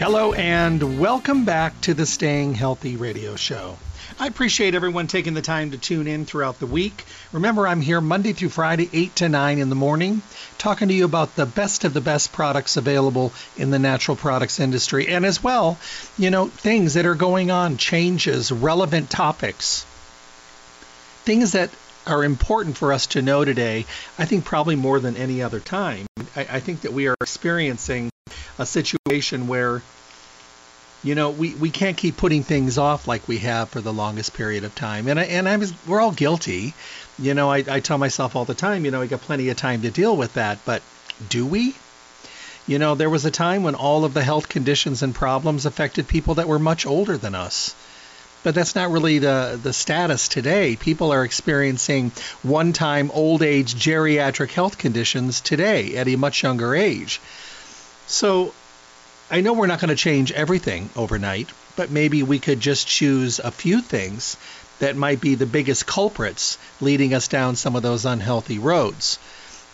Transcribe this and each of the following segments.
Hello, and welcome back to the Staying Healthy radio show. I appreciate everyone taking the time to tune in throughout the week. Remember, I'm here Monday through Friday, 8 to 9 in the morning, talking to you about the best of the best products available in the natural products industry, and as well, you know, things that are going on, changes, relevant topics, things that are important for us to know today, I think probably more than any other time. I, I think that we are experiencing a situation where you know we, we can't keep putting things off like we have for the longest period of time. And I, and I was we're all guilty. You know I, I tell myself all the time you know we got plenty of time to deal with that but do we? You know there was a time when all of the health conditions and problems affected people that were much older than us but that's not really the the status today people are experiencing one-time old age geriatric health conditions today at a much younger age so I know we're not going to change everything overnight, but maybe we could just choose a few things that might be the biggest culprits leading us down some of those unhealthy roads.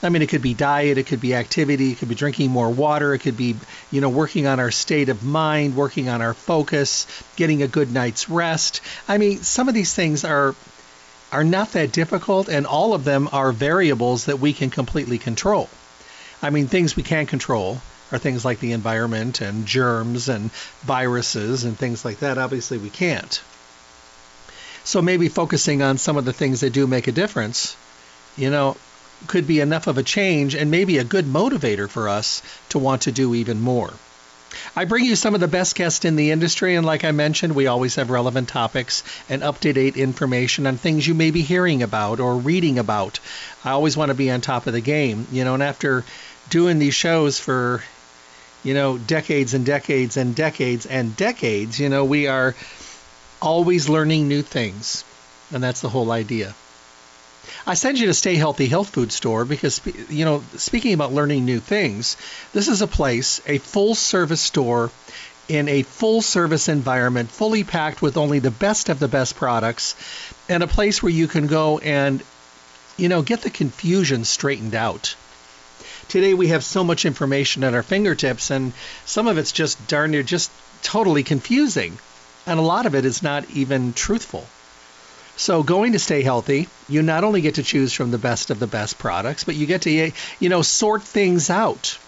I mean, it could be diet, it could be activity, it could be drinking more water, it could be, you know, working on our state of mind, working on our focus, getting a good night's rest. I mean, some of these things are are not that difficult and all of them are variables that we can completely control. I mean, things we can't control are things like the environment and germs and viruses and things like that. Obviously, we can't. So maybe focusing on some of the things that do make a difference, you know, could be enough of a change and maybe a good motivator for us to want to do even more. I bring you some of the best guests in the industry, and like I mentioned, we always have relevant topics and up to date information on things you may be hearing about or reading about. I always want to be on top of the game, you know, and after doing these shows for you know, decades and decades and decades and decades, you know, we are always learning new things. And that's the whole idea. I send you to Stay Healthy Health Food Store because, you know, speaking about learning new things, this is a place, a full service store in a full service environment, fully packed with only the best of the best products, and a place where you can go and, you know, get the confusion straightened out today we have so much information at our fingertips, and some of it's just darn near just totally confusing. And a lot of it is not even truthful. So going to stay healthy, you not only get to choose from the best of the best products, but you get to you know sort things out.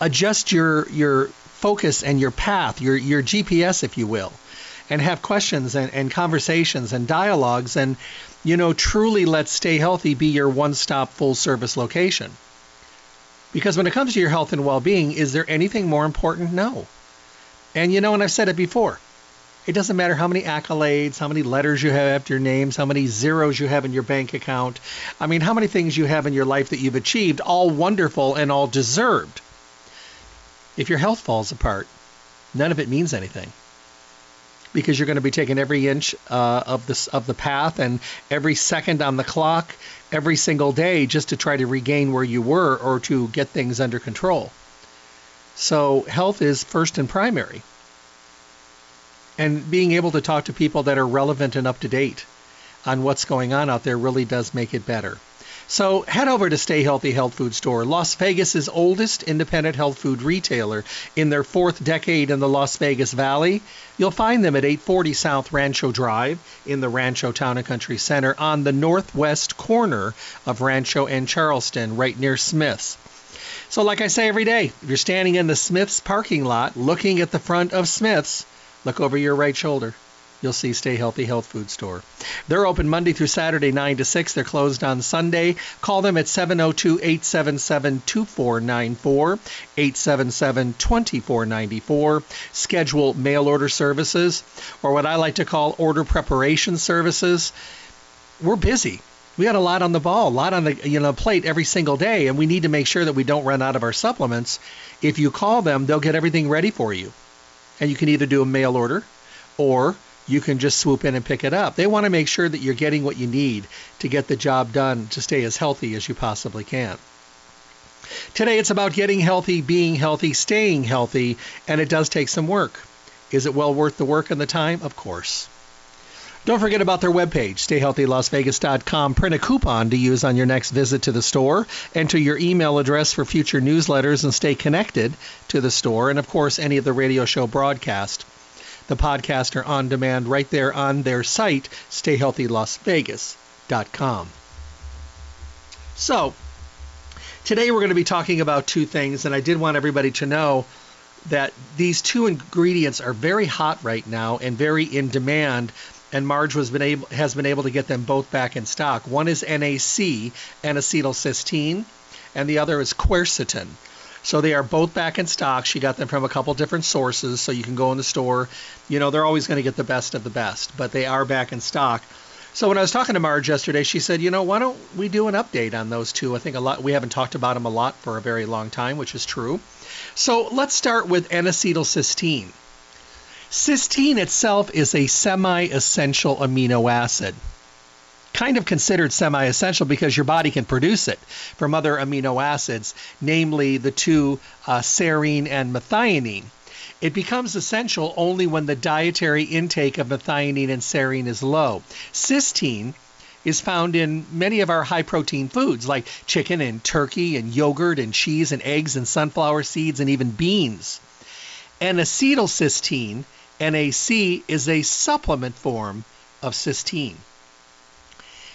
Adjust your your focus and your path, your your GPS if you will, and have questions and, and conversations and dialogues and you know truly let stay healthy be your one-stop full service location. Because when it comes to your health and well being, is there anything more important? No. And you know, and I've said it before, it doesn't matter how many accolades, how many letters you have after your names, how many zeros you have in your bank account. I mean, how many things you have in your life that you've achieved, all wonderful and all deserved. If your health falls apart, none of it means anything because you're going to be taking every inch uh, of this of the path and every second on the clock every single day just to try to regain where you were or to get things under control. So health is first and primary. And being able to talk to people that are relevant and up to date on what's going on out there really does make it better. So head over to Stay Healthy Health Food Store, Las Vegas's oldest independent health food retailer in their fourth decade in the Las Vegas Valley. You'll find them at 840 South Rancho Drive in the Rancho Town and Country Center on the northwest corner of Rancho and Charleston, right near Smith's. So, like I say every day, if you're standing in the Smith's parking lot looking at the front of Smith's, look over your right shoulder. You'll see Stay Healthy Health Food Store. They're open Monday through Saturday, 9 to 6. They're closed on Sunday. Call them at 702 877 2494, 877 2494. Schedule mail order services, or what I like to call order preparation services. We're busy we got a lot on the ball, a lot on the you know plate every single day, and we need to make sure that we don't run out of our supplements. If you call them, they'll get everything ready for you, and you can either do a mail order, or you can just swoop in and pick it up. They want to make sure that you're getting what you need to get the job done to stay as healthy as you possibly can. Today it's about getting healthy, being healthy, staying healthy, and it does take some work. Is it well worth the work and the time? Of course. Don't forget about their webpage, stayhealthylasvegas.com. Print a coupon to use on your next visit to the store. Enter your email address for future newsletters and stay connected to the store. And of course, any of the radio show broadcast. The podcast are on demand right there on their site, stayhealthylasvegas.com. So, today we're going to be talking about two things, and I did want everybody to know that these two ingredients are very hot right now and very in demand and Marge been able, has been able to get them both back in stock. One is NAC, N-acetylcysteine, and the other is quercetin. So they are both back in stock. She got them from a couple different sources, so you can go in the store. You know, they're always going to get the best of the best, but they are back in stock. So when I was talking to Marge yesterday, she said, you know, why don't we do an update on those two? I think a lot we haven't talked about them a lot for a very long time, which is true. So let's start with N-acetylcysteine. Cysteine itself is a semi essential amino acid. Kind of considered semi essential because your body can produce it from other amino acids, namely the two uh, serine and methionine. It becomes essential only when the dietary intake of methionine and serine is low. Cysteine is found in many of our high protein foods like chicken and turkey and yogurt and cheese and eggs and sunflower seeds and even beans. N-acetylcysteine NAC is a supplement form of cysteine.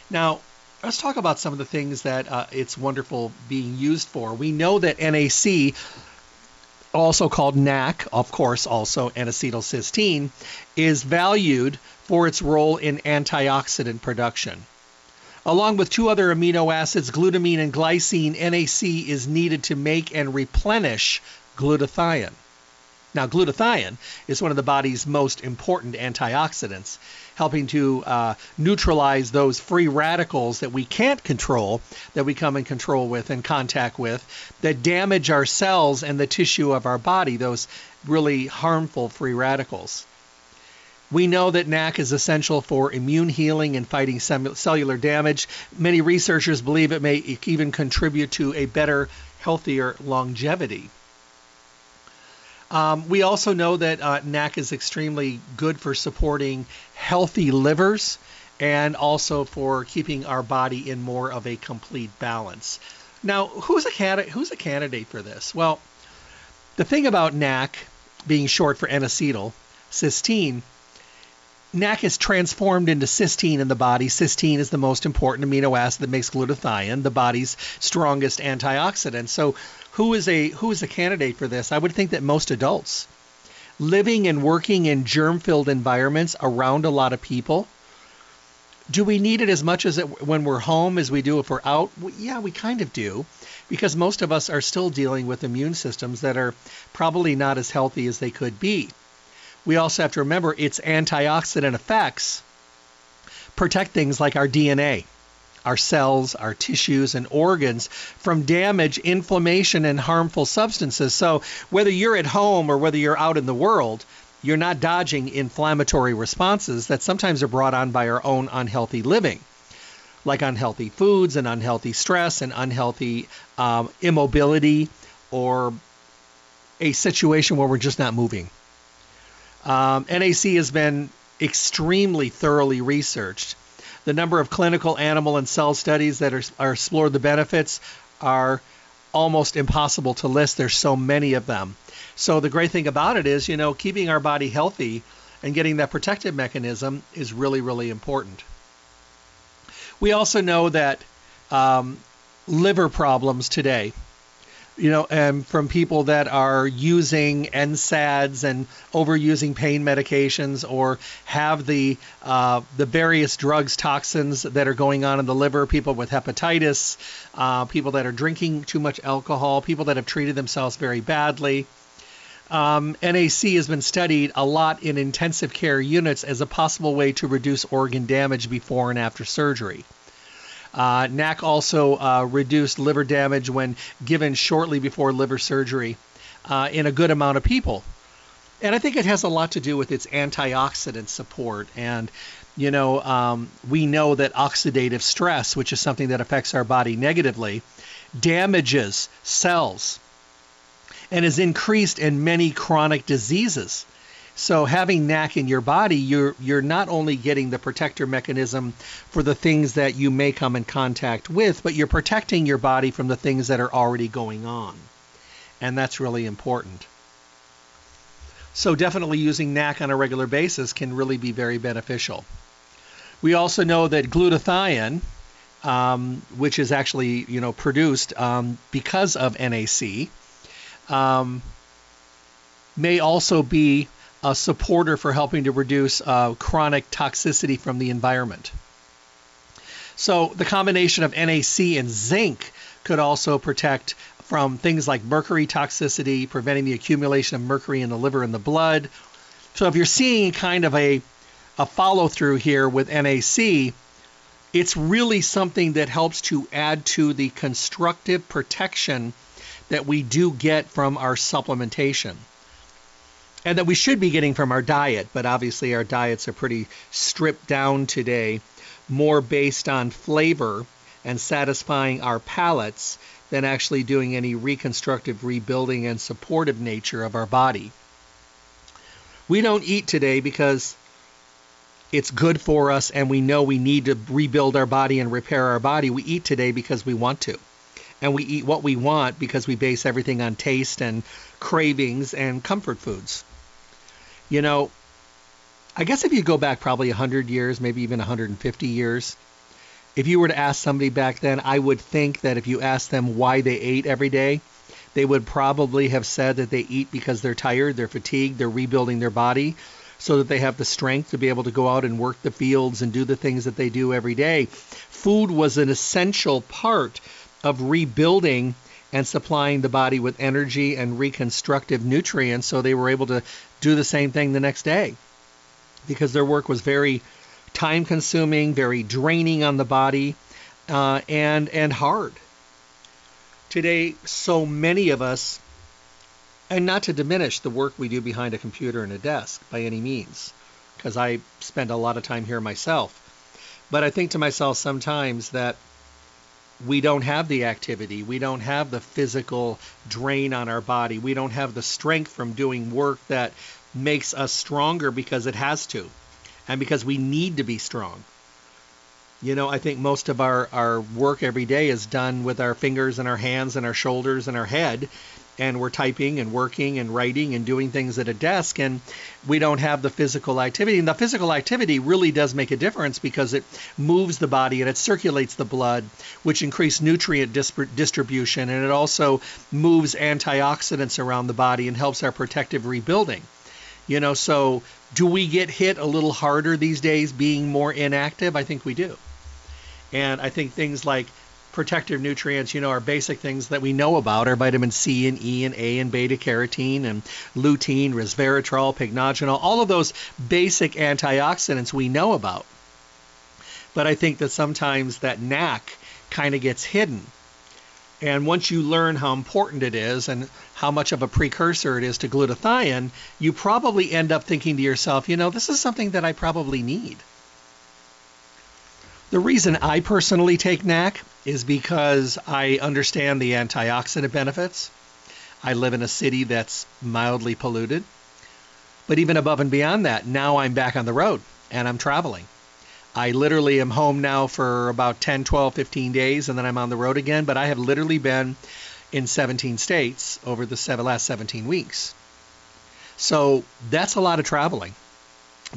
Now, let's talk about some of the things that uh, it's wonderful being used for. We know that NAC, also called NAC, of course, also N-acetylcysteine, is valued for its role in antioxidant production. Along with two other amino acids, glutamine and glycine, NAC is needed to make and replenish glutathione. Now, glutathione is one of the body's most important antioxidants, helping to uh, neutralize those free radicals that we can't control, that we come in control with and contact with, that damage our cells and the tissue of our body, those really harmful free radicals. We know that NAC is essential for immune healing and fighting cellular damage. Many researchers believe it may even contribute to a better, healthier longevity. Um, we also know that uh, NAC is extremely good for supporting healthy livers and also for keeping our body in more of a complete balance. Now, who's a candidate? Who's a candidate for this? Well, the thing about NAC being short for N-acetyl cysteine, NAC is transformed into cysteine in the body. Cysteine is the most important amino acid that makes glutathione, the body's strongest antioxidant. So who is a who is a candidate for this? I would think that most adults living and working in germ-filled environments around a lot of people. Do we need it as much as it, when we're home as we do if we're out? Well, yeah, we kind of do, because most of us are still dealing with immune systems that are probably not as healthy as they could be. We also have to remember its antioxidant effects protect things like our DNA our cells, our tissues, and organs from damage, inflammation, and harmful substances. So, whether you're at home or whether you're out in the world, you're not dodging inflammatory responses that sometimes are brought on by our own unhealthy living, like unhealthy foods and unhealthy stress and unhealthy um, immobility or a situation where we're just not moving. Um, NAC has been extremely thoroughly researched the number of clinical animal and cell studies that are, are explore the benefits are almost impossible to list. There's so many of them. So the great thing about it is, you know, keeping our body healthy and getting that protective mechanism is really, really important. We also know that um, liver problems today, you know, and from people that are using NSAIDs and overusing pain medications, or have the uh, the various drugs, toxins that are going on in the liver. People with hepatitis, uh, people that are drinking too much alcohol, people that have treated themselves very badly. Um, NAC has been studied a lot in intensive care units as a possible way to reduce organ damage before and after surgery. Uh, NAC also uh, reduced liver damage when given shortly before liver surgery uh, in a good amount of people. And I think it has a lot to do with its antioxidant support. And, you know, um, we know that oxidative stress, which is something that affects our body negatively, damages cells and is increased in many chronic diseases. So having NAC in your body, you're you're not only getting the protector mechanism for the things that you may come in contact with, but you're protecting your body from the things that are already going on. And that's really important. So definitely using NAC on a regular basis can really be very beneficial. We also know that glutathione, um, which is actually you know produced um, because of NAC, um, may also be a supporter for helping to reduce uh, chronic toxicity from the environment. So the combination of NAC and zinc could also protect from things like mercury toxicity, preventing the accumulation of mercury in the liver and the blood. So if you're seeing kind of a, a follow through here with NAC, it's really something that helps to add to the constructive protection that we do get from our supplementation and that we should be getting from our diet, but obviously our diets are pretty stripped down today, more based on flavor and satisfying our palates than actually doing any reconstructive, rebuilding, and supportive nature of our body. We don't eat today because it's good for us and we know we need to rebuild our body and repair our body. We eat today because we want to. And we eat what we want because we base everything on taste and cravings and comfort foods. You know, I guess if you go back probably 100 years, maybe even 150 years, if you were to ask somebody back then, I would think that if you asked them why they ate every day, they would probably have said that they eat because they're tired, they're fatigued, they're rebuilding their body so that they have the strength to be able to go out and work the fields and do the things that they do every day. Food was an essential part of rebuilding and supplying the body with energy and reconstructive nutrients so they were able to do the same thing the next day because their work was very time consuming, very draining on the body, uh, and and hard. Today, so many of us, and not to diminish the work we do behind a computer and a desk by any means, because I spend a lot of time here myself. But I think to myself sometimes that we don't have the activity. We don't have the physical drain on our body. We don't have the strength from doing work that makes us stronger because it has to and because we need to be strong. You know, I think most of our, our work every day is done with our fingers and our hands and our shoulders and our head and we're typing and working and writing and doing things at a desk and we don't have the physical activity. And the physical activity really does make a difference because it moves the body and it circulates the blood which increase nutrient distribution and it also moves antioxidants around the body and helps our protective rebuilding. You know so do we get hit a little harder these days being more inactive? I think we do. And i think things like protective nutrients, you know, are basic things that we know about are vitamin C and E and A and beta carotene and lutein, resveratrol, pycnogenol, all of those basic antioxidants we know about. But I think that sometimes that NAC kind of gets hidden. And once you learn how important it is and how much of a precursor it is to glutathione, you probably end up thinking to yourself, you know, this is something that I probably need. The reason I personally take NAC is because I understand the antioxidant benefits. I live in a city that's mildly polluted. But even above and beyond that, now I'm back on the road and I'm traveling. I literally am home now for about 10, 12, 15 days and then I'm on the road again. But I have literally been in 17 states over the last 17 weeks. So that's a lot of traveling.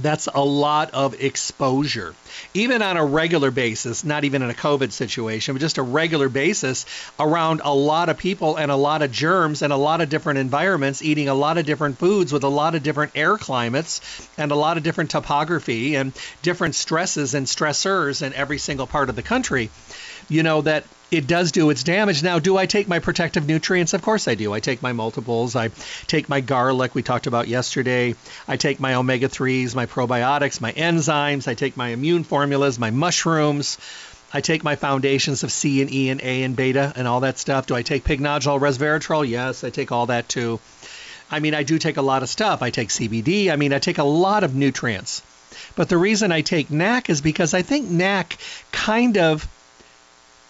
That's a lot of exposure. Even on a regular basis, not even in a COVID situation, but just a regular basis around a lot of people and a lot of germs and a lot of different environments, eating a lot of different foods with a lot of different air climates and a lot of different topography and different stresses and stressors in every single part of the country. You know, that it does do its damage. Now, do I take my protective nutrients? Of course I do. I take my multiples. I take my garlic we talked about yesterday. I take my omega 3s, my probiotics, my enzymes. I take my immune formulas, my mushrooms. I take my foundations of C and E and A and beta and all that stuff. Do I take pycnogenol resveratrol? Yes, I take all that too. I mean, I do take a lot of stuff. I take CBD. I mean, I take a lot of nutrients. But the reason I take NAC is because I think NAC kind of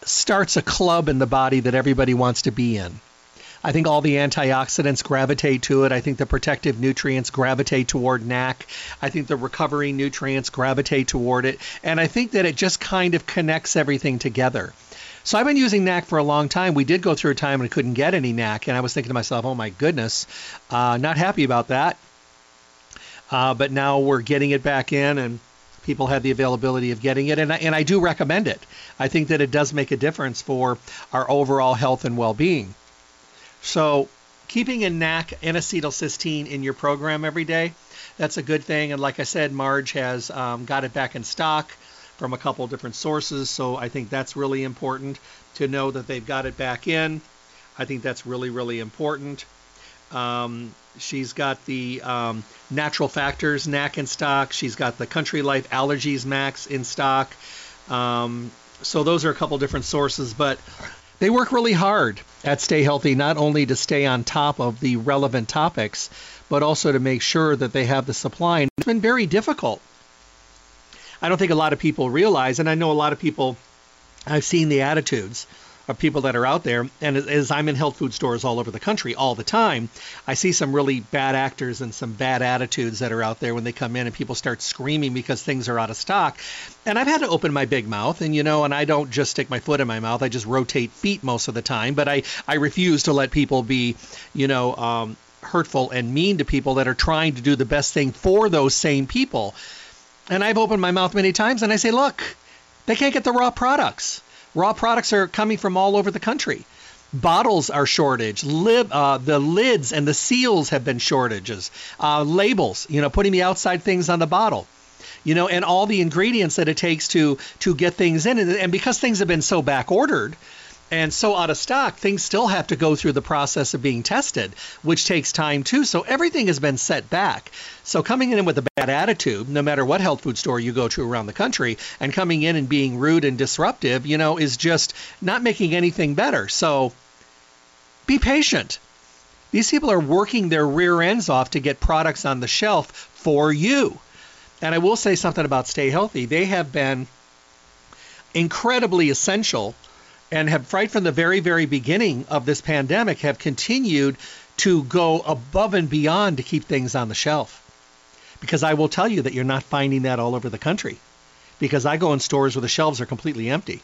starts a club in the body that everybody wants to be in. I think all the antioxidants gravitate to it. I think the protective nutrients gravitate toward NAC. I think the recovery nutrients gravitate toward it. And I think that it just kind of connects everything together. So I've been using NAC for a long time. We did go through a time when I couldn't get any NAC, and I was thinking to myself, oh my goodness, uh, not happy about that. Uh, but now we're getting it back in, and people have the availability of getting it, and I, and I do recommend it. I think that it does make a difference for our overall health and well-being. So keeping a NAC N-acetylcysteine in your program every day, that's a good thing. And like I said, Marge has um, got it back in stock from a couple different sources, so I think that's really important to know that they've got it back in. I think that's really, really important. Um, she's got the um, Natural Factors NAC in stock. She's got the Country Life Allergies Max in stock. Um, so those are a couple different sources, but they work really hard at Stay Healthy, not only to stay on top of the relevant topics, but also to make sure that they have the supply. And it's been very difficult. I don't think a lot of people realize, and I know a lot of people, I've seen the attitudes of people that are out there. And as I'm in health food stores all over the country all the time, I see some really bad actors and some bad attitudes that are out there when they come in and people start screaming because things are out of stock. And I've had to open my big mouth, and you know, and I don't just stick my foot in my mouth. I just rotate feet most of the time. But I I refuse to let people be, you know. Um, hurtful and mean to people that are trying to do the best thing for those same people. And I've opened my mouth many times and I say, look, they can't get the raw products. Raw products are coming from all over the country. Bottles are shortage. Lib, uh, the lids and the seals have been shortages. Uh, labels, you know, putting the outside things on the bottle you know, and all the ingredients that it takes to to get things in. And, and because things have been so back ordered, and so out of stock, things still have to go through the process of being tested, which takes time too. So everything has been set back. So coming in with a bad attitude, no matter what health food store you go to around the country, and coming in and being rude and disruptive, you know, is just not making anything better. So be patient. These people are working their rear ends off to get products on the shelf for you. And I will say something about Stay Healthy. They have been incredibly essential and have right from the very, very beginning of this pandemic have continued to go above and beyond to keep things on the shelf. Because I will tell you that you're not finding that all over the country. Because I go in stores where the shelves are completely empty.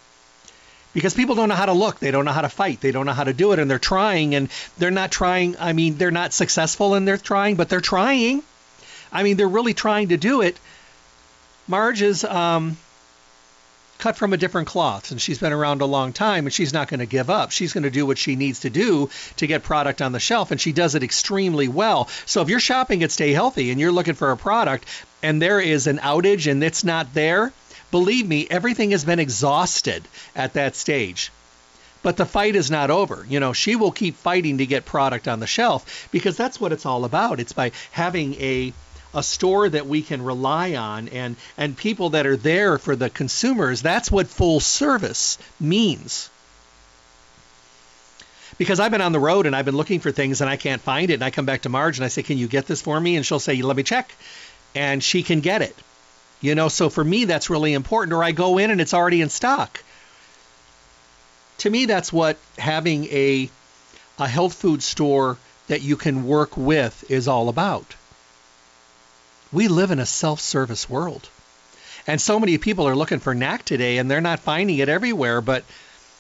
Because people don't know how to look, they don't know how to fight, they don't know how to do it, and they're trying, and they're not trying. I mean, they're not successful and they're trying, but they're trying. I mean, they're really trying to do it. Marge is um, cut from a different cloth and she's been around a long time and she's not going to give up. She's going to do what she needs to do to get product on the shelf and she does it extremely well. So if you're shopping at Stay Healthy and you're looking for a product and there is an outage and it's not there, believe me, everything has been exhausted at that stage. But the fight is not over. You know, she will keep fighting to get product on the shelf because that's what it's all about. It's by having a a store that we can rely on and and people that are there for the consumers that's what full service means. Because I've been on the road and I've been looking for things and I can't find it and I come back to Marge and I say can you get this for me? And she'll say let me check. And she can get it. You know so for me that's really important or I go in and it's already in stock. To me that's what having a a health food store that you can work with is all about we live in a self service world. And so many people are looking for NAC today and they're not finding it everywhere, but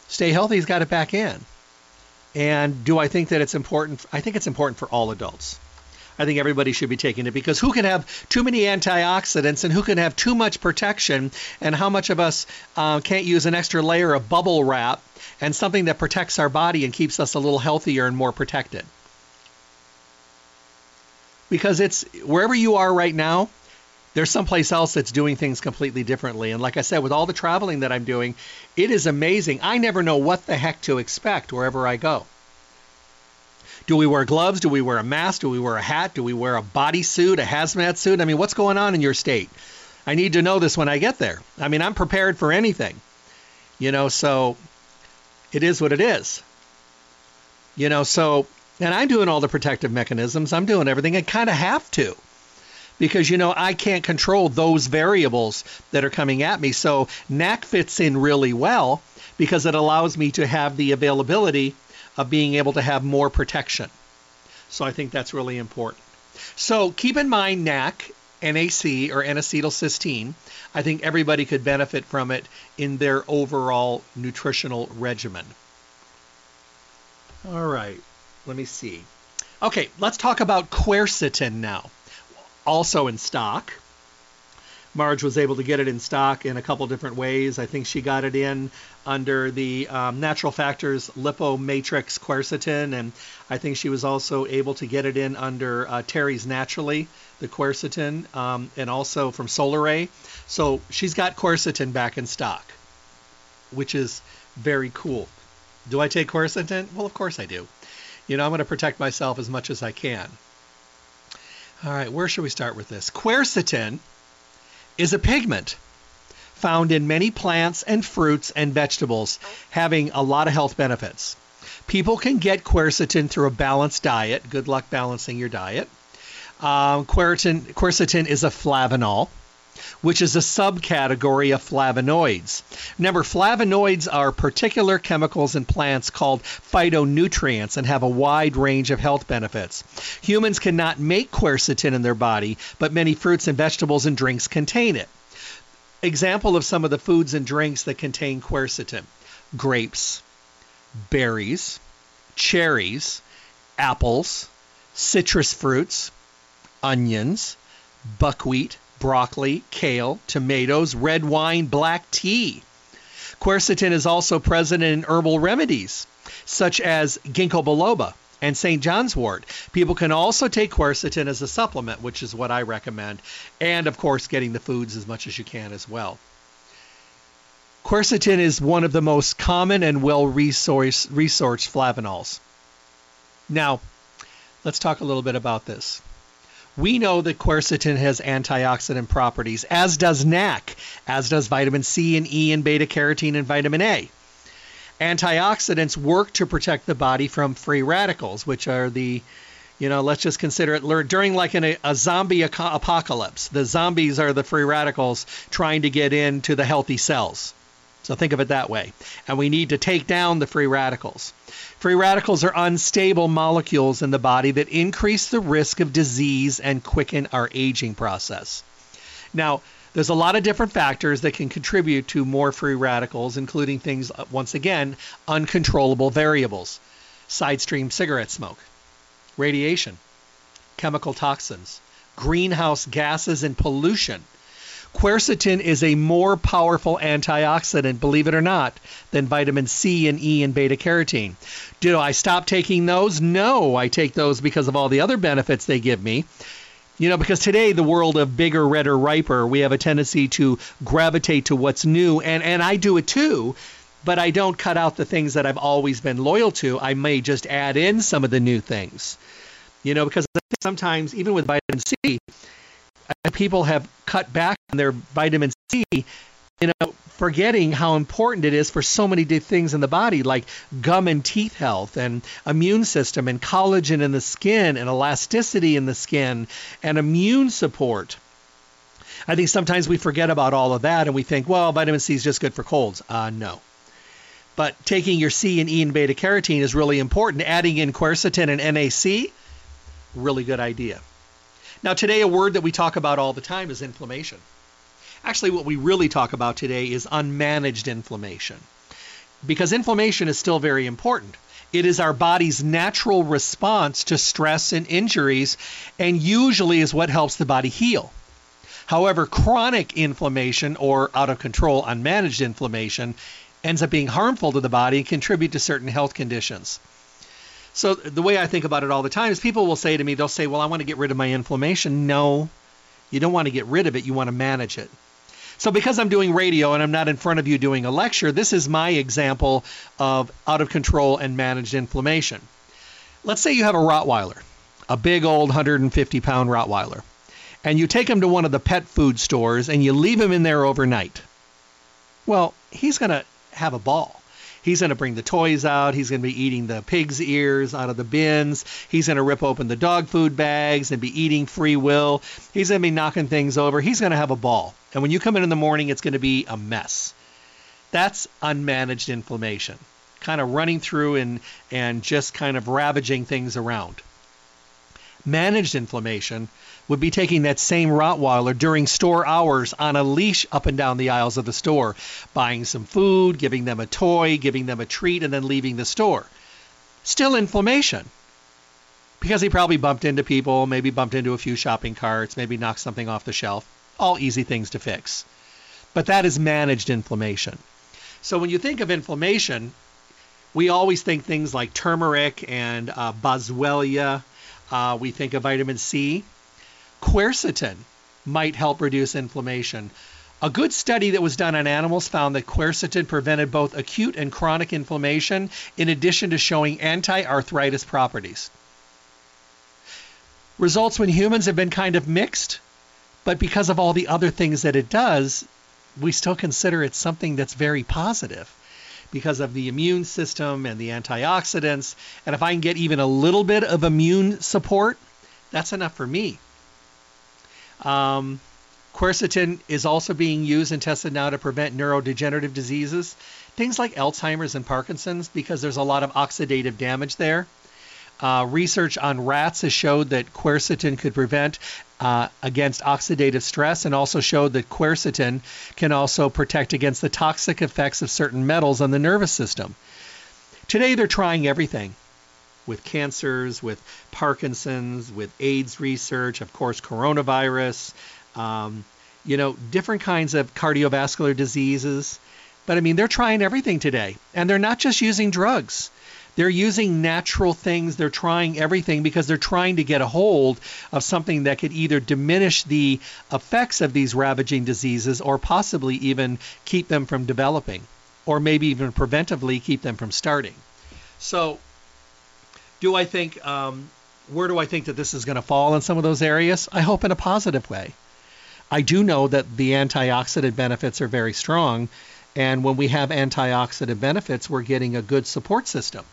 Stay Healthy's got it back in. And do I think that it's important? I think it's important for all adults. I think everybody should be taking it because who can have too many antioxidants and who can have too much protection, and how much of us uh, can't use an extra layer of bubble wrap and something that protects our body and keeps us a little healthier and more protected? Because it's wherever you are right now, there's someplace else that's doing things completely differently. And like I said, with all the traveling that I'm doing, it is amazing. I never know what the heck to expect wherever I go. Do we wear gloves? Do we wear a mask? Do we wear a hat? Do we wear a bodysuit, a hazmat suit? I mean, what's going on in your state? I need to know this when I get there. I mean, I'm prepared for anything. You know, so it is what it is. You know, so, and I'm doing all the protective mechanisms. I'm doing everything. I kind of have to because you know I can't control those variables that are coming at me. So NAC fits in really well because it allows me to have the availability of being able to have more protection. So I think that's really important. So keep in mind NAC, NAC or N-acetylcysteine. I think everybody could benefit from it in their overall nutritional regimen. All right, let me see. Okay, let's talk about quercetin now also in stock. Marge was able to get it in stock in a couple different ways. I think she got it in under the um, Natural Factors Lipomatrix Quercetin, and I think she was also able to get it in under uh, Terry's Naturally, the quercetin, um, and also from Solaray. So she's got quercetin back in stock, which is very cool. Do I take quercetin? Well, of course I do. You know, I'm going to protect myself as much as I can. All right, where should we start with this? Quercetin is a pigment found in many plants and fruits and vegetables, having a lot of health benefits. People can get quercetin through a balanced diet. Good luck balancing your diet. Um, quercetin, quercetin is a flavanol which is a subcategory of flavonoids. Remember, flavonoids are particular chemicals in plants called phytonutrients and have a wide range of health benefits. Humans cannot make quercetin in their body, but many fruits and vegetables and drinks contain it. Example of some of the foods and drinks that contain quercetin grapes, berries, cherries, apples, citrus fruits, onions, buckwheat, broccoli, kale, tomatoes, red wine, black tea. Quercetin is also present in herbal remedies such as ginkgo biloba and St. John's wort. People can also take quercetin as a supplement, which is what I recommend, and of course, getting the foods as much as you can as well. Quercetin is one of the most common and well resourced flavanols. Now, let's talk a little bit about this. We know that quercetin has antioxidant properties, as does NAC, as does vitamin C and E and beta carotene and vitamin A. Antioxidants work to protect the body from free radicals, which are the, you know, let's just consider it during like an, a zombie apocalypse. The zombies are the free radicals trying to get into the healthy cells. So think of it that way. And we need to take down the free radicals. Free radicals are unstable molecules in the body that increase the risk of disease and quicken our aging process. Now, there's a lot of different factors that can contribute to more free radicals, including things, uh, once again, uncontrollable variables side stream cigarette smoke, radiation, chemical toxins, greenhouse gases, and pollution Quercetin is a more powerful antioxidant, believe it or not, than vitamin C and E and beta carotene. Do I stop taking those? No, I take those because of all the other benefits they give me. You know, because today, the world of bigger, redder, riper, we have a tendency to gravitate to what's new, and, and I do it too, but I don't cut out the things that I've always been loyal to. I may just add in some of the new things. You know, because sometimes, even with vitamin C, people have cut back on their vitamin C, you know, forgetting how important it is for so many things in the body, like gum and teeth health, and immune system, and collagen in the skin, and elasticity in the skin, and immune support. I think sometimes we forget about all of that and we think, well, vitamin C is just good for colds. Uh, no. But taking your C and E and beta carotene is really important. Adding in quercetin and NAC, really good idea. Now, today, a word that we talk about all the time is inflammation. Actually, what we really talk about today is unmanaged inflammation. Because inflammation is still very important. It is our body's natural response to stress and injuries, and usually is what helps the body heal. However, chronic inflammation or out of control, unmanaged inflammation ends up being harmful to the body and contribute to certain health conditions. So the way I think about it all the time is people will say to me, they'll say, well, I want to get rid of my inflammation. No, you don't want to get rid of it. You want to manage it. So because I'm doing radio and I'm not in front of you doing a lecture, this is my example of out of control and managed inflammation. Let's say you have a Rottweiler, a big old 150 pound Rottweiler, and you take him to one of the pet food stores and you leave him in there overnight. Well, he's going to have a ball. He's going to bring the toys out. He's going to be eating the pig's ears out of the bins. He's going to rip open the dog food bags and be eating free will. He's going to be knocking things over. He's going to have a ball. And when you come in in the morning, it's going to be a mess. That's unmanaged inflammation, kind of running through and, and just kind of ravaging things around. Managed inflammation would be taking that same Rottweiler during store hours on a leash up and down the aisles of the store, buying some food, giving them a toy, giving them a treat, and then leaving the store. Still inflammation. Because he probably bumped into people, maybe bumped into a few shopping carts, maybe knocked something off the shelf. All easy things to fix. But that is managed inflammation. So when you think of inflammation, we always think things like turmeric and uh, boswellia. Uh, we think of vitamin C. Quercetin might help reduce inflammation. A good study that was done on animals found that quercetin prevented both acute and chronic inflammation, in addition to showing anti arthritis properties. Results when humans have been kind of mixed, but because of all the other things that it does, we still consider it something that's very positive because of the immune system and the antioxidants. And if I can get even a little bit of immune support, that's enough for me. Um, quercetin is also being used and tested now to prevent neurodegenerative diseases, things like Alzheimer's and Parkinson's, because there's a lot of oxidative damage there. Uh, research on rats has showed that quercetin could prevent uh, against oxidative stress and also showed that quercetin can also protect against the toxic effects of certain metals on the nervous system. Today, they're trying everything with cancers, with Parkinson's, with AIDS research, of course, coronavirus, um, you know, different kinds of cardiovascular diseases. But I mean, they're trying everything today. And they're not just using drugs. They're using natural things. They're trying everything because they're trying to get a hold of something that could either diminish the effects of these ravaging diseases or possibly even keep them from developing or maybe even preventively keep them from starting. So do I think um, where do I think that this is going to fall in some of those areas? I hope in a positive way. I do know that the antioxidant benefits are very strong, and when we have antioxidant benefits, we're getting a good support system.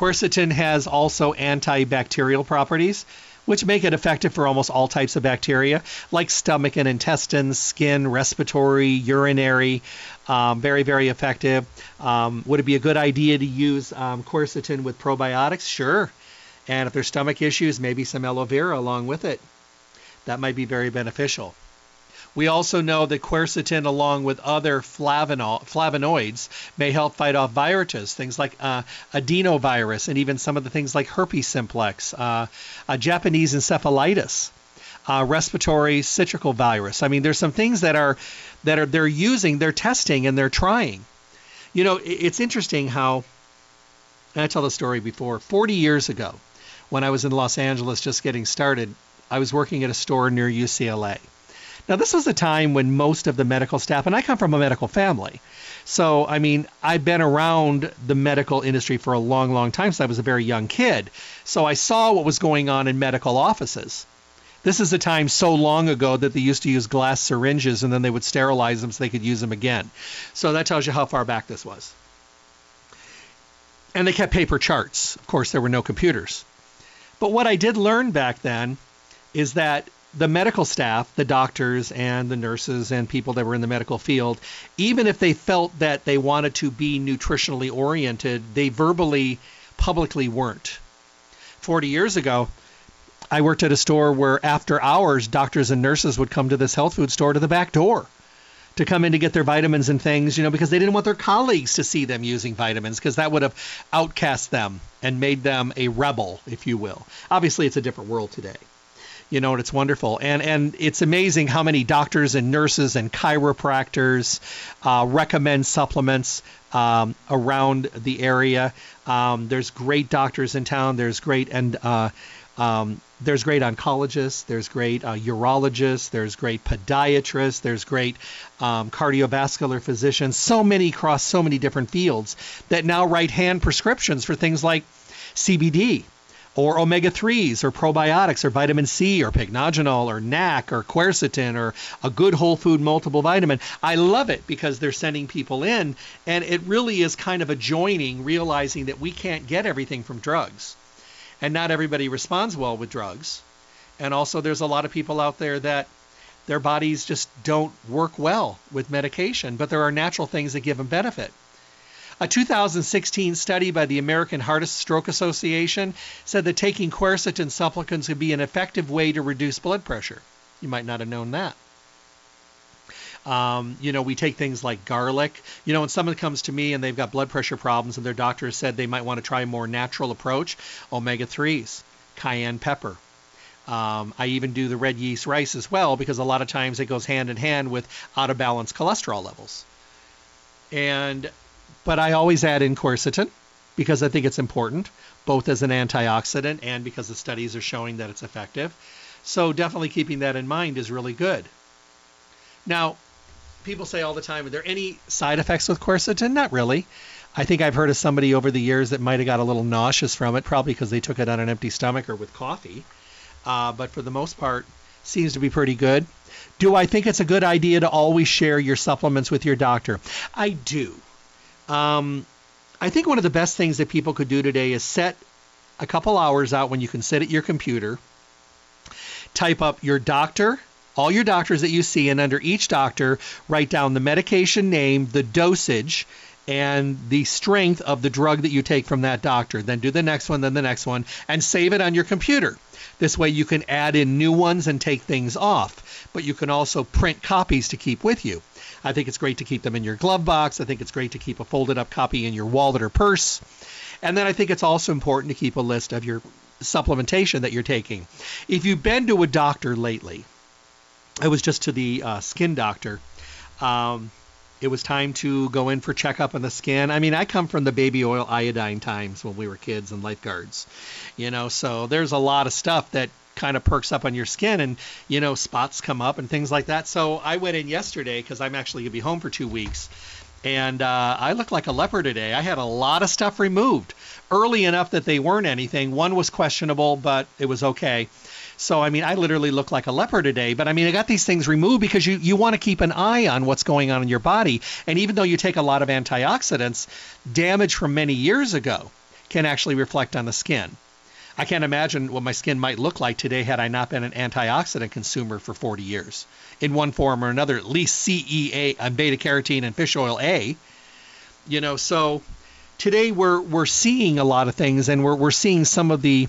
Quercetin has also antibacterial properties, which make it effective for almost all types of bacteria, like stomach and intestines, skin, respiratory, urinary. Um, very, very effective. Um, would it be a good idea to use um, quercetin with probiotics? Sure. And if there's stomach issues, maybe some aloe vera along with it. That might be very beneficial. We also know that quercetin, along with other flavonoids, may help fight off viruses, things like uh, adenovirus, and even some of the things like herpes simplex, uh, Japanese encephalitis, uh, respiratory syncytial virus. I mean, there's some things that are that are they're using, they're testing, and they're trying. You know, it's interesting how and I tell the story before. 40 years ago, when I was in Los Angeles just getting started, I was working at a store near UCLA. Now, this was a time when most of the medical staff, and I come from a medical family. So, I mean, I've been around the medical industry for a long, long time since I was a very young kid. So I saw what was going on in medical offices. This is a time so long ago that they used to use glass syringes and then they would sterilize them so they could use them again. So that tells you how far back this was. And they kept paper charts. Of course, there were no computers. But what I did learn back then is that the medical staff, the doctors and the nurses and people that were in the medical field, even if they felt that they wanted to be nutritionally oriented, they verbally, publicly weren't. 40 years ago, I worked at a store where after hours, doctors and nurses would come to this health food store to the back door to come in to get their vitamins and things, you know, because they didn't want their colleagues to see them using vitamins because that would have outcast them and made them a rebel, if you will. Obviously, it's a different world today. You know, and it's wonderful. And and it's amazing how many doctors and nurses and chiropractors uh, recommend supplements um, around the area. Um, there's great doctors in town. There's great and uh, um, there's great oncologists, there's great uh, urologists, there's great podiatrists, there's great um, cardiovascular physicians, so many across so many different fields that now write hand prescriptions for things like CBD or omega 3s or probiotics or vitamin C or pycnogenol or NAC or quercetin or a good whole food multiple vitamin. I love it because they're sending people in and it really is kind of a joining realizing that we can't get everything from drugs and not everybody responds well with drugs. And also, there's a lot of people out there that their bodies just don't work well with medication, but there are natural things that give them benefit. A 2016 study by the American Heart Stroke Association said that taking quercetin supplements could be an effective way to reduce blood pressure. You might not have known that. Um, you know, we take things like garlic. You know, when someone comes to me and they've got blood pressure problems and their doctor has said they might want to try a more natural approach, omega 3s, cayenne pepper. Um, I even do the red yeast rice as well because a lot of times it goes hand in hand with out of balance cholesterol levels. And but I always add in quercetin because I think it's important, both as an antioxidant and because the studies are showing that it's effective. So definitely keeping that in mind is really good. Now, people say all the time, are there any side effects with quercetin? Not really. I think I've heard of somebody over the years that might have got a little nauseous from it, probably because they took it on an empty stomach or with coffee. Uh, but for the most part, seems to be pretty good. Do I think it's a good idea to always share your supplements with your doctor? I do. Um, I think one of the best things that people could do today is set a couple hours out when you can sit at your computer, type up your doctor, all your doctors that you see, and under each doctor, write down the medication name, the dosage, and the strength of the drug that you take from that doctor. Then do the next one, then the next one, and save it on your computer. This way you can add in new ones and take things off, but you can also print copies to keep with you. I think it's great to keep them in your glove box. I think it's great to keep a folded up copy in your wallet or purse. And then I think it's also important to keep a list of your supplementation that you're taking. If you've been to a doctor lately, I was just to the uh, skin doctor. Um, it was time to go in for checkup on the skin. I mean, I come from the baby oil iodine times when we were kids and lifeguards, you know, so there's a lot of stuff that kind of perks up on your skin and, you know, spots come up and things like that. So I went in yesterday because I'm actually to be home for two weeks. And uh, I look like a leper today. I had a lot of stuff removed early enough that they weren't anything. One was questionable, but it was okay. So I mean, I literally look like a leper today. But I mean, I got these things removed because you you want to keep an eye on what's going on in your body. And even though you take a lot of antioxidants, damage from many years ago can actually reflect on the skin. I can't imagine what my skin might look like today had I not been an antioxidant consumer for 40 years in one form or another, at least CEA, uh, beta carotene, and fish oil A. You know, so today we're we're seeing a lot of things, and we're we're seeing some of the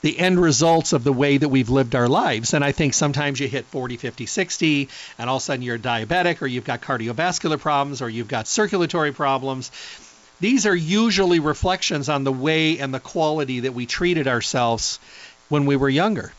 the end results of the way that we've lived our lives. And I think sometimes you hit 40, 50, 60, and all of a sudden you're diabetic, or you've got cardiovascular problems, or you've got circulatory problems. These are usually reflections on the way and the quality that we treated ourselves when we were younger.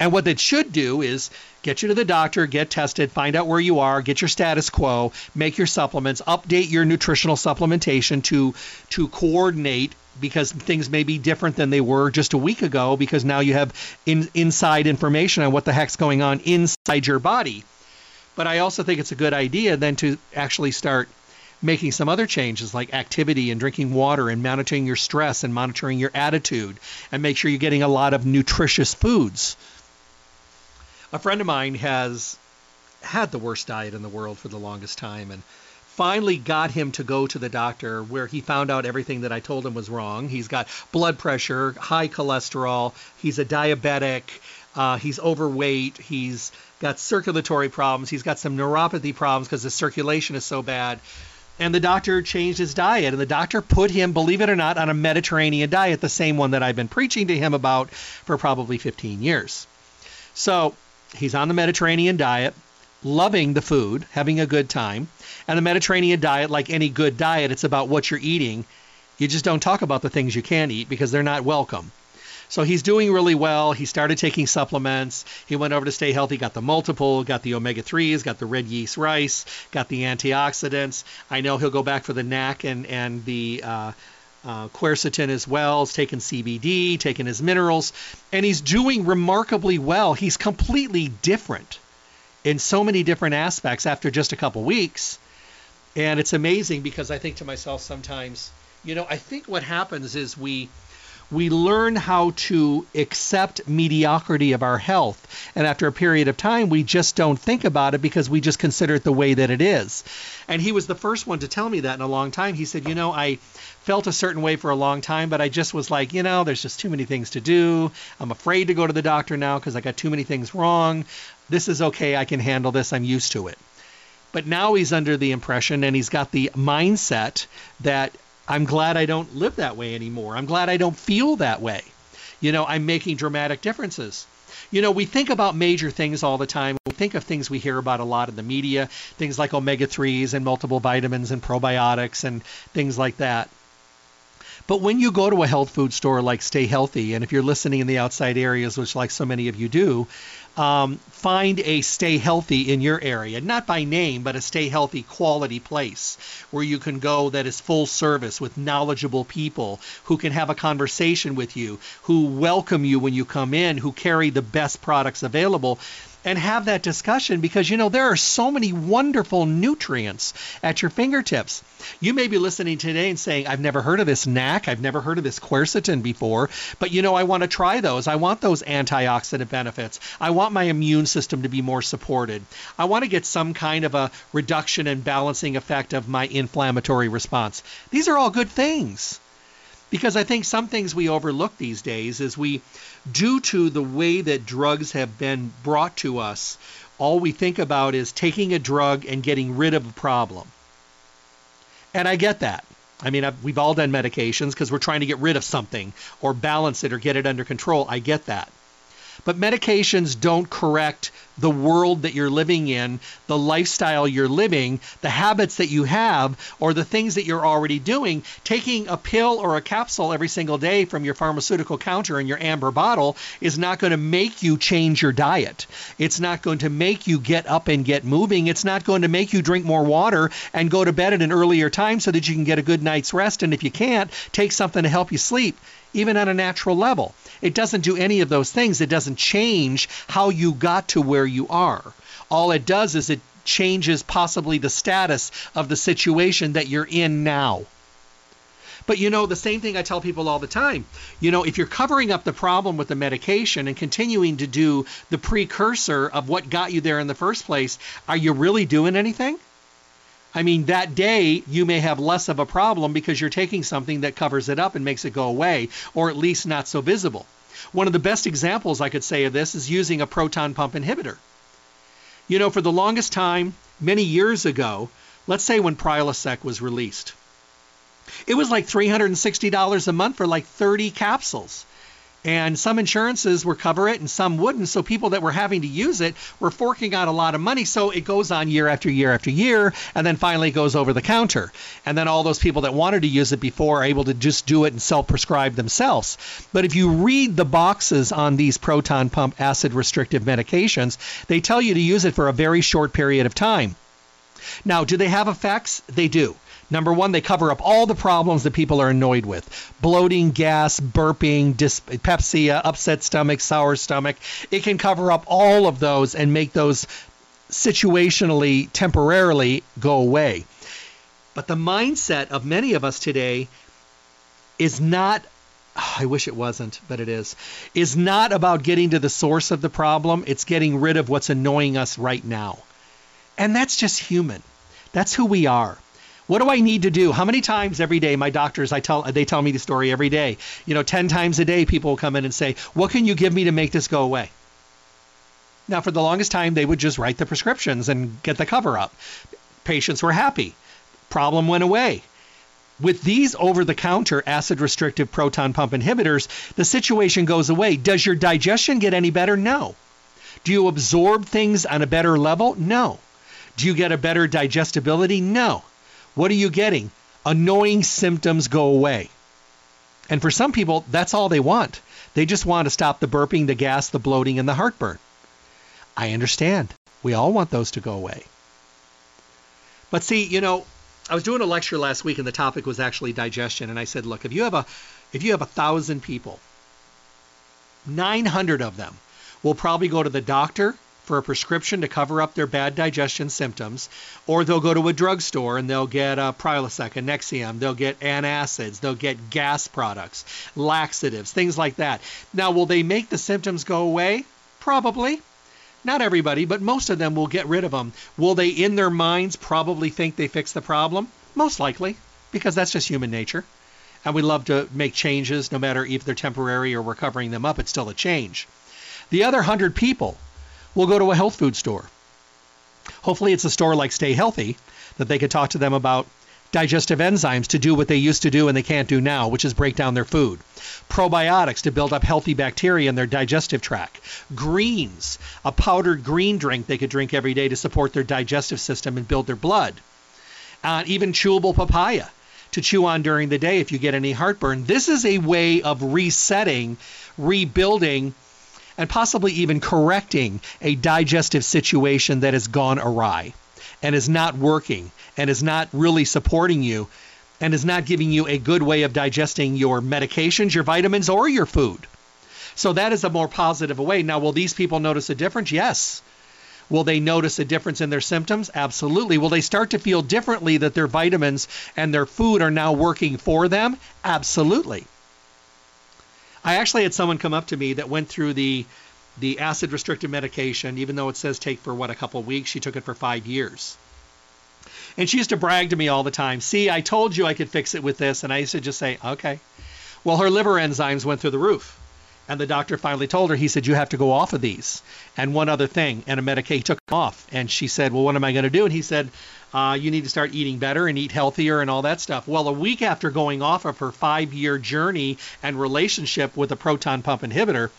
And what that should do is get you to the doctor, get tested, find out where you are, get your status quo, make your supplements, update your nutritional supplementation to to coordinate because things may be different than they were just a week ago because now you have in, inside information on what the heck's going on inside your body. But I also think it's a good idea then to actually start making some other changes like activity and drinking water and monitoring your stress and monitoring your attitude and make sure you're getting a lot of nutritious foods. A friend of mine has had the worst diet in the world for the longest time and finally got him to go to the doctor where he found out everything that I told him was wrong. He's got blood pressure, high cholesterol, he's a diabetic, uh, he's overweight, he's got circulatory problems, he's got some neuropathy problems because his circulation is so bad. And the doctor changed his diet, and the doctor put him, believe it or not, on a Mediterranean diet, the same one that I've been preaching to him about for probably 15 years. So he's on the Mediterranean diet loving the food, having a good time. And the Mediterranean diet, like any good diet, it's about what you're eating. You just don't talk about the things you can't eat because they're not welcome. So he's doing really well. He started taking supplements. He went over to Stay Healthy, got the multiple, got the omega 3s, got the red yeast rice, got the antioxidants. I know he'll go back for the NAC and, and the uh, uh, quercetin as well. He's taken CBD, taken his minerals, and he's doing remarkably well. He's completely different in so many different aspects after just a couple weeks. And it's amazing because I think to myself sometimes, you know, I think what happens is we we learn how to accept mediocrity of our health. And after a period of time, we just don't think about it because we just consider it the way that it is. And he was the first one to tell me that in a long time. He said, You know, I felt a certain way for a long time, but I just was like, you know, there's just too many things to do. I'm afraid to go to the doctor now because I got too many things wrong. This is okay. I can handle this. I'm used to it. But now he's under the impression and he's got the mindset that I'm glad I don't live that way anymore. I'm glad I don't feel that way. You know, I'm making dramatic differences. You know, we think about major things all the time. We think of things we hear about a lot in the media, things like omega 3s and multiple vitamins and probiotics and things like that. But when you go to a health food store like Stay Healthy, and if you're listening in the outside areas, which like so many of you do, um, find a stay healthy in your area, not by name, but a stay healthy quality place where you can go that is full service with knowledgeable people who can have a conversation with you, who welcome you when you come in, who carry the best products available and have that discussion because you know there are so many wonderful nutrients at your fingertips. You may be listening today and saying, I've never heard of this NAC, I've never heard of this quercetin before, but you know, I want to try those. I want those antioxidant benefits. I want my immune system to be more supported. I want to get some kind of a reduction and balancing effect of my inflammatory response. These are all good things because I think some things we overlook these days is we, due to the way that drugs have been brought to us, all we think about is taking a drug and getting rid of a problem. And I get that. I mean, I've, we've all done medications because we're trying to get rid of something or balance it or get it under control. I get that. But medications don't correct the world that you're living in, the lifestyle you're living, the habits that you have, or the things that you're already doing. Taking a pill or a capsule every single day from your pharmaceutical counter in your amber bottle is not going to make you change your diet. It's not going to make you get up and get moving. It's not going to make you drink more water and go to bed at an earlier time so that you can get a good night's rest. And if you can't, take something to help you sleep even on a natural level. It doesn't do any of those things. It doesn't change how you got to where you are. All it does is it changes possibly the status of the situation that you're in now. But you know, the same thing I tell people all the time. You know, if you're covering up the problem with the medication and continuing to do the precursor of what got you there in the first place, are you really doing anything? I mean, that day you may have less of a problem because you're taking something that covers it up and makes it go away, or at least not so visible. One of the best examples I could say of this is using a proton pump inhibitor. You know, for the longest time, many years ago, let's say when Prilosec was released, it was like $360 a month for like 30 capsules and some insurances would cover it and some wouldn't. So people that were having to use it were forking out a lot of money. So it goes on year after year after year, and then finally it goes over the counter. And then all those people that wanted to use it before are able to just do it and self prescribe themselves. But if you read the boxes on these proton pump acid restrictive medications, they tell you to use it for a very short period of time. Now, do they have effects? They do. Number one, they cover up all the problems that people are annoyed with bloating, gas, burping, dyspepsia, uh, upset stomach, sour stomach. It can cover up all of those and make those situationally, temporarily go away. But the mindset of many of us today is not I wish it wasn't, but it is, is not about getting to the source of the problem. It's getting rid of what's annoying us right now. And that's just human. That's who we are. What do I need to do? How many times every day my doctors I tell they tell me the story every day. You know, 10 times a day people will come in and say, "What can you give me to make this go away?" Now, for the longest time they would just write the prescriptions and get the cover up. Patients were happy. Problem went away. With these over the counter acid restrictive proton pump inhibitors, the situation goes away. Does your digestion get any better? No. Do you absorb things on a better level? No. Do you get a better digestibility? No. What are you getting? Annoying symptoms go away. And for some people, that's all they want. They just want to stop the burping, the gas, the bloating, and the heartburn. I understand. We all want those to go away. But see, you know, I was doing a lecture last week and the topic was actually digestion. And I said, look, if you have a if you have a thousand people, 900 of them will probably go to the doctor for a prescription to cover up their bad digestion symptoms, or they'll go to a drugstore and they'll get a Prilosec, a Nexium, they'll get antacids, they'll get gas products, laxatives, things like that. Now, will they make the symptoms go away? Probably. Not everybody, but most of them will get rid of them. Will they, in their minds, probably think they fixed the problem? Most likely, because that's just human nature. And we love to make changes, no matter if they're temporary or we're covering them up, it's still a change. The other 100 people will go to a health food store. Hopefully, it's a store like Stay Healthy that they could talk to them about digestive enzymes to do what they used to do and they can't do now, which is break down their food. Probiotics to build up healthy bacteria in their digestive tract. Greens, a powdered green drink they could drink every day to support their digestive system and build their blood. Uh, even chewable papaya to chew on during the day if you get any heartburn. This is a way of resetting, rebuilding, and possibly even correcting a digestive situation that has gone awry and is not working and is not really supporting you and is not giving you a good way of digesting your medications, your vitamins, or your food. So that is a more positive way. Now, will these people notice a difference? Yes. Will they notice a difference in their symptoms? Absolutely. Will they start to feel differently that their vitamins and their food are now working for them? Absolutely. I actually had someone come up to me that went through the the acid restricted medication, even though it says take for what a couple weeks, she took it for five years. And she used to brag to me all the time, see, I told you I could fix it with this. And I used to just say, okay. Well, her liver enzymes went through the roof. And the doctor finally told her, he said, you have to go off of these. And one other thing, and a Medicaid took off. And she said, well, what am I going to do? And he said, uh, you need to start eating better and eat healthier and all that stuff. Well, a week after going off of her five year journey and relationship with a proton pump inhibitor,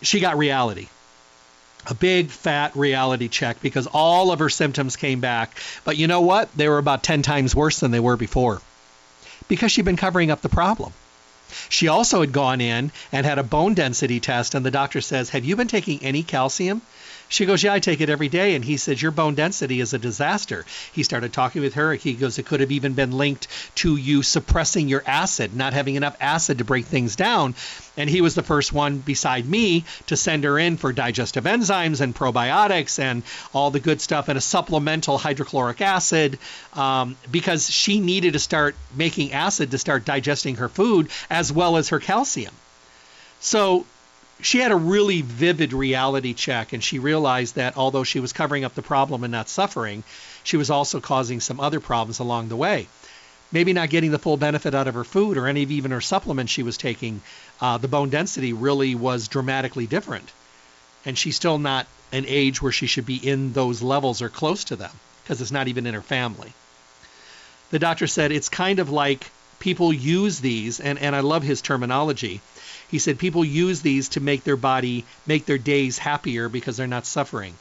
she got reality a big fat reality check because all of her symptoms came back. But you know what? They were about 10 times worse than they were before because she'd been covering up the problem. She also had gone in and had a bone density test, and the doctor says, Have you been taking any calcium? She goes, Yeah, I take it every day. And he says, Your bone density is a disaster. He started talking with her. He goes, It could have even been linked to you suppressing your acid, not having enough acid to break things down. And he was the first one beside me to send her in for digestive enzymes and probiotics and all the good stuff and a supplemental hydrochloric acid um, because she needed to start making acid to start digesting her food as well as her calcium. So she had a really vivid reality check and she realized that although she was covering up the problem and not suffering, she was also causing some other problems along the way. Maybe not getting the full benefit out of her food or any of even her supplements she was taking, uh, the bone density really was dramatically different. And she's still not an age where she should be in those levels or close to them because it's not even in her family. The doctor said it's kind of like people use these, and, and I love his terminology he said people use these to make their body, make their days happier because they're not suffering.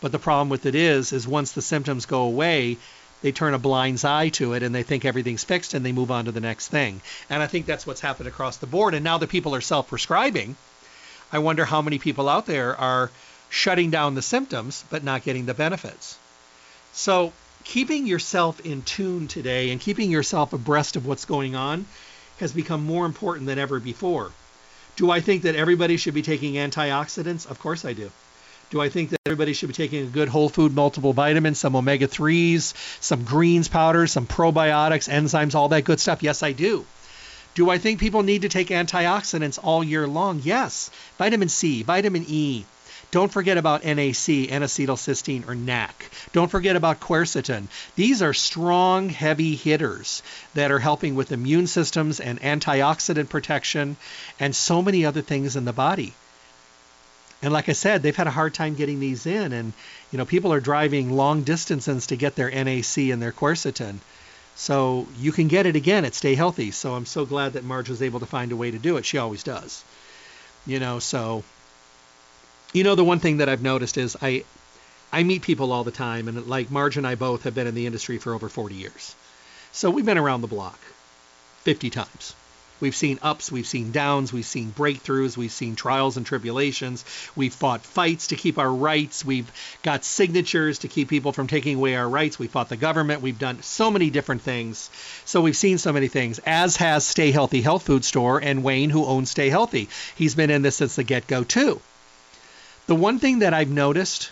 But the problem with it is, is once the symptoms go away, they turn a blind eye to it and they think everything's fixed and they move on to the next thing. And I think that's what's happened across the board. And now that people are self prescribing, I wonder how many people out there are shutting down the symptoms but not getting the benefits. So, keeping yourself in tune today and keeping yourself abreast of what's going on has become more important than ever before. Do I think that everybody should be taking antioxidants? Of course I do. Do I think that everybody should be taking a good whole food multiple vitamins, some omega 3s, some greens powders, some probiotics, enzymes, all that good stuff? Yes, I do. Do I think people need to take antioxidants all year long? Yes. Vitamin C, vitamin E, don't forget about NAC, N-acetylcysteine, or NAC. Don't forget about quercetin. These are strong, heavy hitters that are helping with immune systems and antioxidant protection and so many other things in the body. And like I said, they've had a hard time getting these in. And, you know, people are driving long distances to get their NAC and their quercetin. So you can get it again at Stay Healthy. So I'm so glad that Marge was able to find a way to do it. She always does. You know, so You know, the one thing that I've noticed is I I meet people all the time, and like Marge and I both have been in the industry for over 40 years. So we've been around the block 50 times. We've seen ups, we've seen downs, we've seen breakthroughs, we've seen trials and tribulations. We've fought fights to keep our rights. We've got signatures to keep people from taking away our rights. We fought the government. We've done so many different things. So we've seen so many things, as has Stay Healthy Health Food Store and Wayne, who owns Stay Healthy. He's been in this since the get go, too. The one thing that I've noticed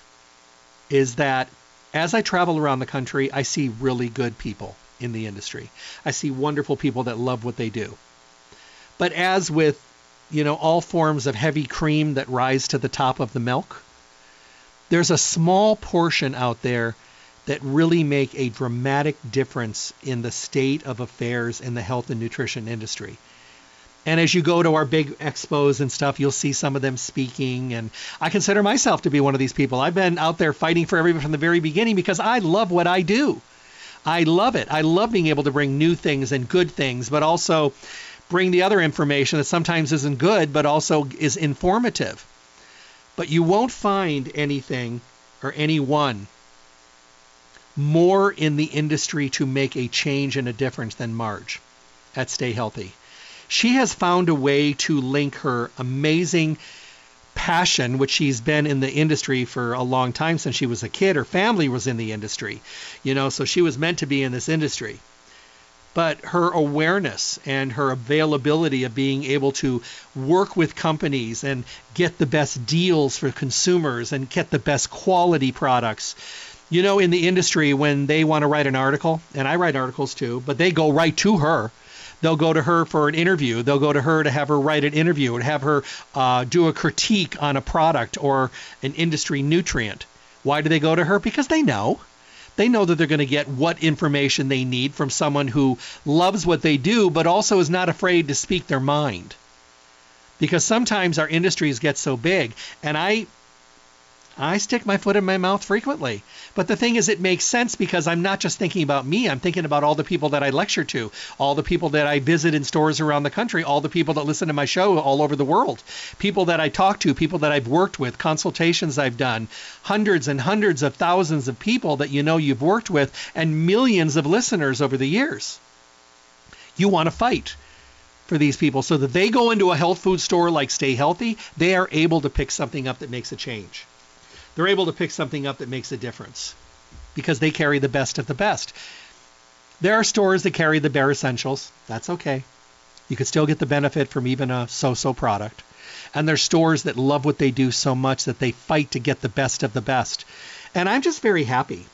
is that as I travel around the country, I see really good people in the industry. I see wonderful people that love what they do. But as with, you know, all forms of heavy cream that rise to the top of the milk, there's a small portion out there that really make a dramatic difference in the state of affairs in the health and nutrition industry. And as you go to our big expos and stuff, you'll see some of them speaking. And I consider myself to be one of these people. I've been out there fighting for everyone from the very beginning because I love what I do. I love it. I love being able to bring new things and good things, but also bring the other information that sometimes isn't good, but also is informative. But you won't find anything or anyone more in the industry to make a change and a difference than Marge at Stay Healthy she has found a way to link her amazing passion, which she's been in the industry for a long time since she was a kid. Her family was in the industry, you know, so she was meant to be in this industry. But her awareness and her availability of being able to work with companies and get the best deals for consumers and get the best quality products. You know, in the industry, when they want to write an article, and I write articles too, but they go right to her They'll go to her for an interview. They'll go to her to have her write an interview and have her uh, do a critique on a product or an industry nutrient. Why do they go to her? Because they know. They know that they're going to get what information they need from someone who loves what they do, but also is not afraid to speak their mind. Because sometimes our industries get so big, and I I stick my foot in my mouth frequently. But the thing is, it makes sense because I'm not just thinking about me. I'm thinking about all the people that I lecture to, all the people that I visit in stores around the country, all the people that listen to my show all over the world, people that I talk to, people that I've worked with, consultations I've done, hundreds and hundreds of thousands of people that you know you've worked with, and millions of listeners over the years. You want to fight for these people so that they go into a health food store like Stay Healthy, they are able to pick something up that makes a change they're able to pick something up that makes a difference because they carry the best of the best. There are stores that carry the bare essentials. That's okay. You could still get the benefit from even a so-so product. And there's stores that love what they do so much that they fight to get the best of the best. And I'm just very happy.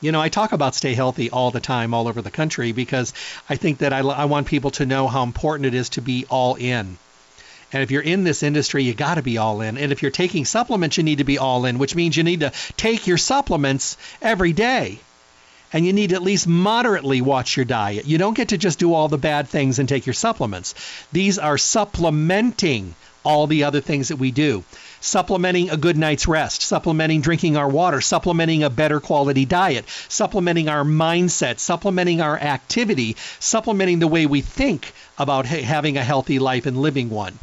You know, I talk about stay healthy all the time, all over the country, because I think that I, I want people to know how important it is to be all in. And if you're in this industry, you got to be all in. And if you're taking supplements, you need to be all in, which means you need to take your supplements every day. And you need to at least moderately watch your diet. You don't get to just do all the bad things and take your supplements. These are supplementing all the other things that we do. Supplementing a good night's rest, supplementing drinking our water, supplementing a better quality diet, supplementing our mindset, supplementing our activity, supplementing the way we think about having a healthy life and living one.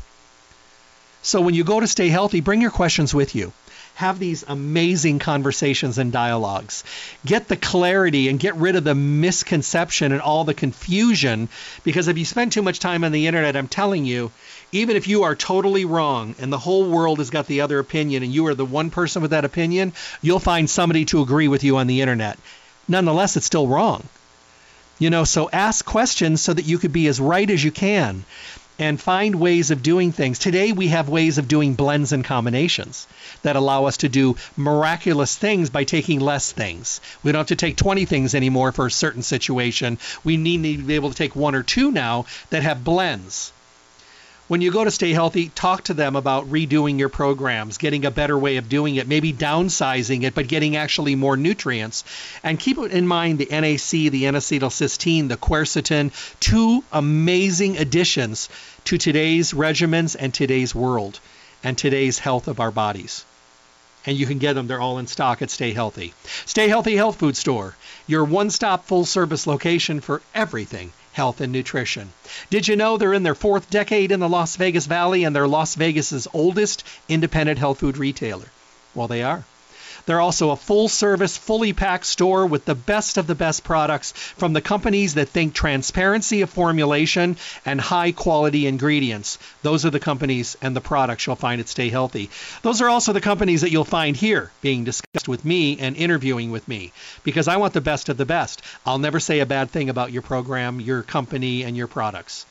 So when you go to stay healthy, bring your questions with you. Have these amazing conversations and dialogues. Get the clarity and get rid of the misconception and all the confusion. Because if you spend too much time on the internet, I'm telling you, even if you are totally wrong and the whole world has got the other opinion and you are the one person with that opinion, you'll find somebody to agree with you on the internet. Nonetheless, it's still wrong. You know, so ask questions so that you could be as right as you can and find ways of doing things. Today, we have ways of doing blends and combinations that allow us to do miraculous things by taking less things. We don't have to take 20 things anymore for a certain situation. We need to be able to take one or two now that have blends when you go to Stay Healthy, talk to them about redoing your programs, getting a better way of doing it, maybe downsizing it, but getting actually more nutrients. And keep in mind the NAC, the N-acetylcysteine, the quercetin, two amazing additions to today's regimens and today's world and today's health of our bodies. And you can get them. They're all in stock at Stay Healthy. Stay Healthy Health Food Store, your one stop full service location for everything health and nutrition. Did you know they're in their fourth decade in the Las Vegas Valley and they're Las Vegas's oldest independent health food retailer? Well, they are. They're also a full service, fully packed store with the best of the best products from the companies that think transparency of formulation and high quality ingredients. Those are the companies and the products you'll find at Stay Healthy. Those are also the companies that you'll find here being discussed with me and interviewing with me because I want the best of the best. I'll never say a bad thing about your program, your company, and your products.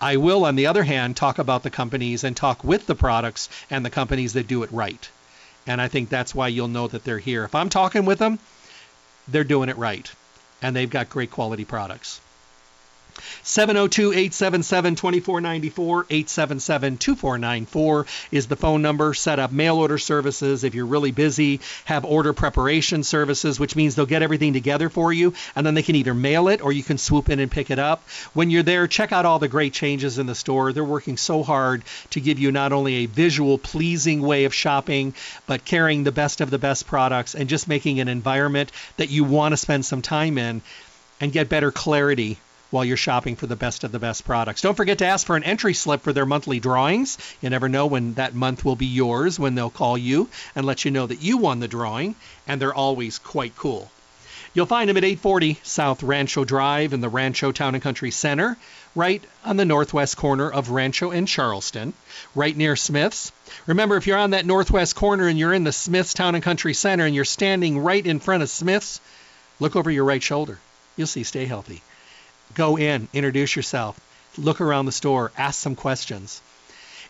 I will, on the other hand, talk about the companies and talk with the products and the companies that do it right. And I think that's why you'll know that they're here. If I'm talking with them, they're doing it right. And they've got great quality products. 702-877-2494, 877-2494 is the phone number. Set up mail order services if you're really busy. Have order preparation services, which means they'll get everything together for you, and then they can either mail it or you can swoop in and pick it up. When you're there, check out all the great changes in the store. They're working so hard to give you not only a visual, pleasing way of shopping, but carrying the best of the best products and just making an environment that you want to spend some time in and get better clarity while you're shopping for the best of the best products. Don't forget to ask for an entry slip for their monthly drawings. You never know when that month will be yours when they'll call you and let you know that you won the drawing, and they're always quite cool. You'll find them at 840 South Rancho Drive in the Rancho Town and Country Center, right on the northwest corner of Rancho and Charleston, right near Smith's. Remember, if you're on that northwest corner and you're in the Smith's Town and Country Center and you're standing right in front of Smith's, look over your right shoulder. You'll see Stay Healthy. Go in, introduce yourself, look around the store, ask some questions.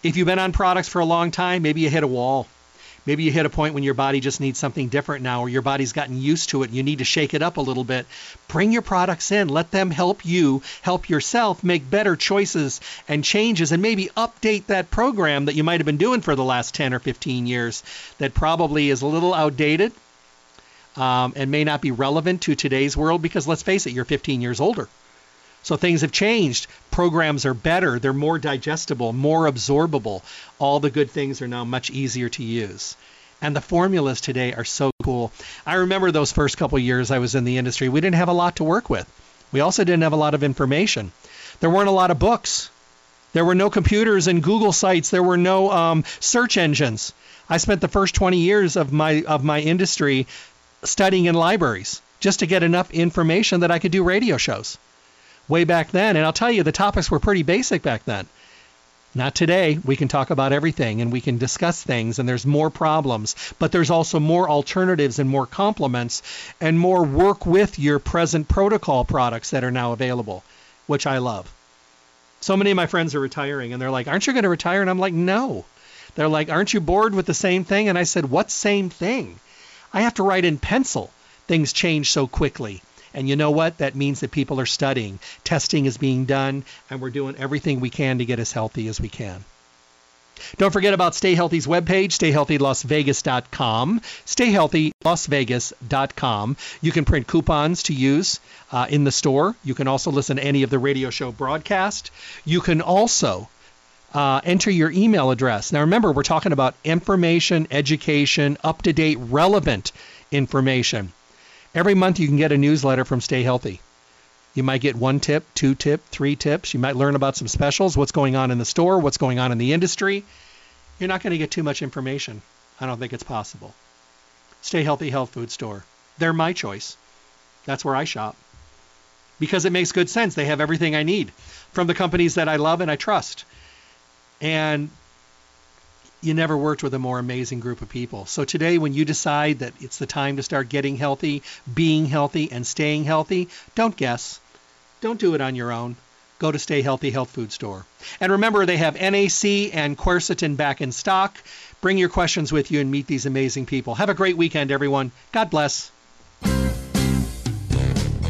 If you've been on products for a long time, maybe you hit a wall. Maybe you hit a point when your body just needs something different now, or your body's gotten used to it and you need to shake it up a little bit. Bring your products in. Let them help you, help yourself make better choices and changes, and maybe update that program that you might have been doing for the last 10 or 15 years that probably is a little outdated um, and may not be relevant to today's world because let's face it, you're 15 years older. So things have changed. Programs are better, they're more digestible, more absorbable. All the good things are now much easier to use. And the formulas today are so cool. I remember those first couple years I was in the industry, we didn't have a lot to work with. We also didn't have a lot of information. There weren't a lot of books. There were no computers and Google sites. There were no um, search engines. I spent the first 20 years of my of my industry studying in libraries just to get enough information that I could do radio shows way back then. And I'll tell you, the topics were pretty basic back then. Not today. We can talk about everything and we can discuss things, and there's more problems, but there's also more alternatives and more complements and more work with your present protocol products that are now available, which I love. So many of my friends are retiring, and they're like, Aren't you going to retire? And I'm like, No. They're like, Aren't you bored with the same thing? And I said, What same thing? I have to write in pencil. Things change so quickly. And you know what? That means that people are studying. Testing is being done, and we're doing everything we can to get as healthy as we can. Don't forget about Stay Healthy's webpage, stayhealthylasvegas.com. Stayhealthylasvegas.com. You can print coupons to use uh, in the store. You can also listen to any of the radio show broadcast. You can also uh, enter your email address. Now, remember, we're talking about information, education, up to date, relevant information. Every month you can get a newsletter from Stay Healthy. You might get one tip, two tip, three tips. You might learn about some specials, what's going on in the store, what's going on in the industry. You're not going to get too much information. I don't think it's possible. Stay Healthy Health Food Store. They're my choice. That's where I shop. Because it makes good sense. They have everything I need from the companies that I love and I trust. And you never worked with a more amazing group of people. So today, when you decide that it's the time to start getting healthy, being healthy, and staying healthy, don't guess. Don't do it on your own. Go to Stay Healthy Health Food Store. And remember, they have NAC and quercetin back in stock. Bring your questions with you and meet these amazing people. Have a great weekend, everyone. God bless.